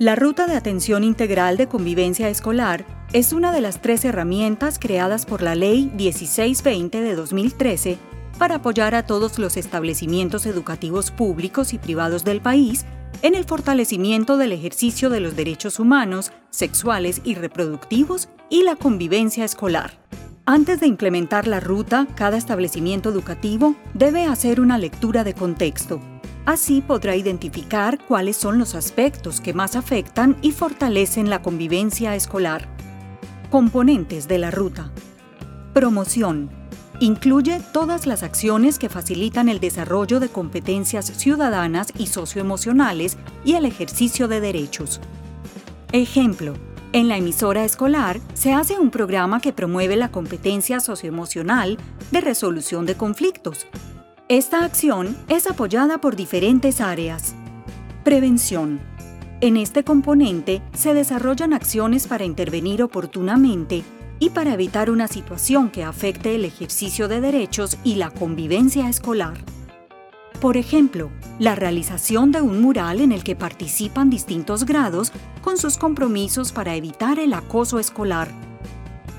La Ruta de Atención Integral de Convivencia Escolar es una de las tres herramientas creadas por la Ley 1620 de 2013 para apoyar a todos los establecimientos educativos públicos y privados del país en el fortalecimiento del ejercicio de los derechos humanos, sexuales y reproductivos y la convivencia escolar. Antes de implementar la ruta, cada establecimiento educativo debe hacer una lectura de contexto Así podrá identificar cuáles son los aspectos que más afectan y fortalecen la convivencia escolar. Componentes de la ruta. Promoción. Incluye todas las acciones que facilitan el desarrollo de competencias ciudadanas y socioemocionales y el ejercicio de derechos. Ejemplo. En la emisora escolar se hace un programa que promueve la competencia socioemocional de resolución de conflictos, esta acción es apoyada por diferentes áreas. Prevención. En este componente se desarrollan acciones para intervenir oportunamente y para evitar una situación que afecte el ejercicio de derechos y la convivencia escolar. Por ejemplo, la realización de un mural en el que participan distintos grados con sus compromisos para evitar el acoso escolar.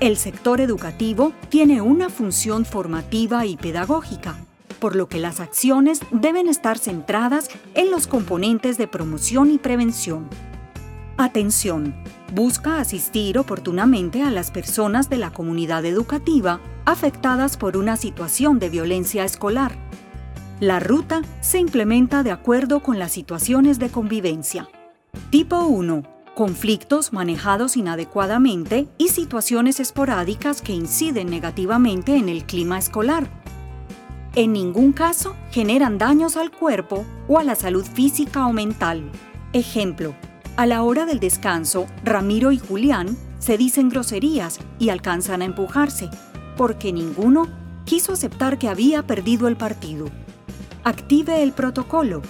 El sector educativo tiene una función formativa y pedagógica por lo que las acciones deben estar centradas en los componentes de promoción y prevención. Atención. Busca asistir oportunamente a las personas de la comunidad educativa afectadas por una situación de violencia escolar. La ruta se implementa de acuerdo con las situaciones de convivencia. Tipo 1. Conflictos manejados inadecuadamente y situaciones esporádicas que inciden negativamente en el clima escolar en ningún caso generan daños al cuerpo o a la salud física o mental. Ejemplo, a la hora del descanso, Ramiro y Julián se dicen groserías y alcanzan a empujarse, porque ninguno quiso aceptar que había perdido el partido. Active el protocolo.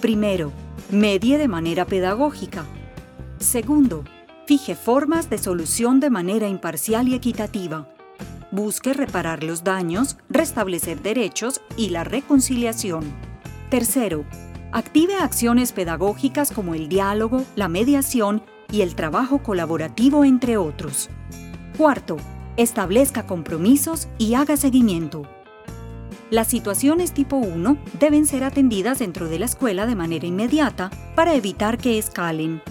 Primero, medie de manera pedagógica. Segundo, fije formas de solución de manera imparcial y equitativa busque reparar los daños, restablecer derechos y la reconciliación. Tercero, active acciones pedagógicas como el diálogo, la mediación y el trabajo colaborativo, entre otros. Cuarto, establezca compromisos y haga seguimiento. Las situaciones tipo 1 deben ser atendidas dentro de la escuela de manera inmediata para evitar que escalen.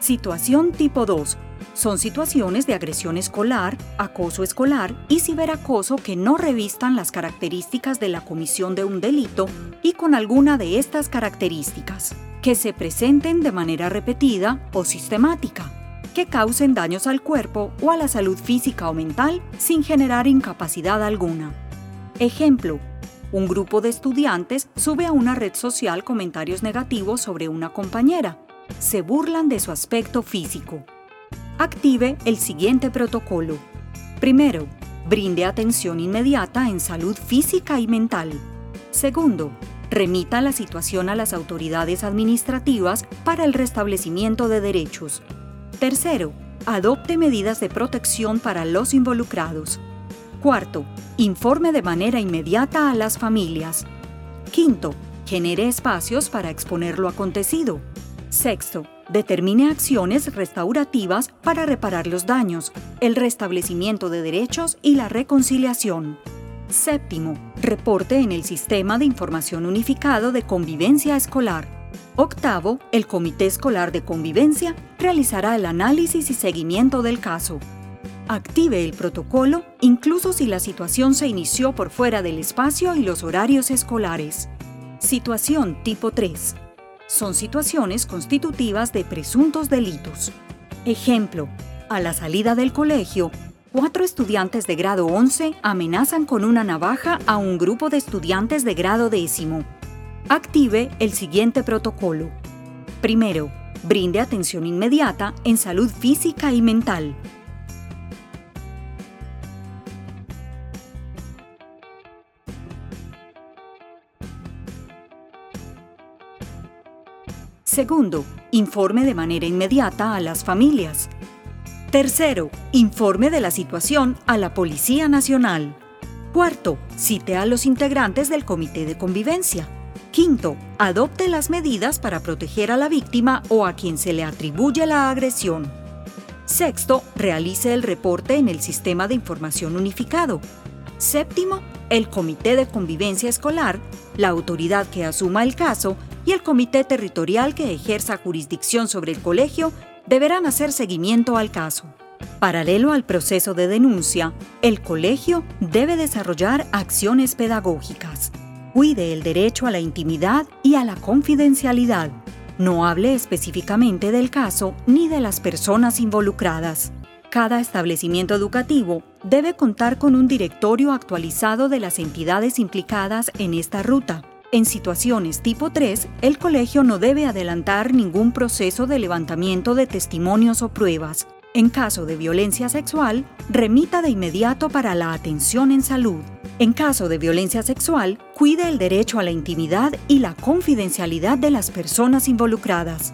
Situación tipo 2 son situaciones de agresión escolar, acoso escolar y ciberacoso que no revistan las características de la comisión de un delito y con alguna de estas características, que se presenten de manera repetida o sistemática, que causen daños al cuerpo o a la salud física o mental sin generar incapacidad alguna. Ejemplo, un grupo de estudiantes sube a una red social comentarios negativos sobre una compañera. Se burlan de su aspecto físico active el siguiente protocolo. Primero, brinde atención inmediata en salud física y mental. Segundo, remita la situación a las autoridades administrativas para el restablecimiento de derechos. Tercero, adopte medidas de protección para los involucrados. Cuarto, informe de manera inmediata a las familias. Quinto, genere espacios para exponer lo acontecido. Sexto, determine acciones restaurativas para reparar los daños, el restablecimiento de derechos y la reconciliación. Séptimo, reporte en el Sistema de Información Unificado de Convivencia Escolar. Octavo, el Comité Escolar de Convivencia realizará el análisis y seguimiento del caso. Active el protocolo incluso si la situación se inició por fuera del espacio y los horarios escolares. Situación tipo 3 son situaciones constitutivas de presuntos delitos. Ejemplo, a la salida del colegio, cuatro estudiantes de grado 11 amenazan con una navaja a un grupo de estudiantes de grado décimo. Active el siguiente protocolo. Primero, brinde atención inmediata en salud física y mental. Segundo, informe de manera inmediata a las familias. Tercero, informe de la situación a la Policía Nacional. Cuarto, cite a los integrantes del Comité de Convivencia. Quinto, adopte las medidas para proteger a la víctima o a quien se le atribuye la agresión. Sexto, realice el reporte en el Sistema de Información Unificado. Séptimo, el Comité de Convivencia Escolar, la autoridad que asuma el caso y el Comité Territorial que ejerza jurisdicción sobre el colegio deberán hacer seguimiento al caso. Paralelo al proceso de denuncia, el colegio debe desarrollar acciones pedagógicas. Cuide el derecho a la intimidad y a la confidencialidad. No hable específicamente del caso ni de las personas involucradas. Cada establecimiento educativo debe contar con un directorio actualizado de las entidades implicadas en esta ruta. En situaciones tipo 3, el colegio no debe adelantar ningún proceso de levantamiento de testimonios o pruebas. En caso de violencia sexual, remita de inmediato para la atención en salud. En caso de violencia sexual, cuide el derecho a la intimidad y la confidencialidad de las personas involucradas.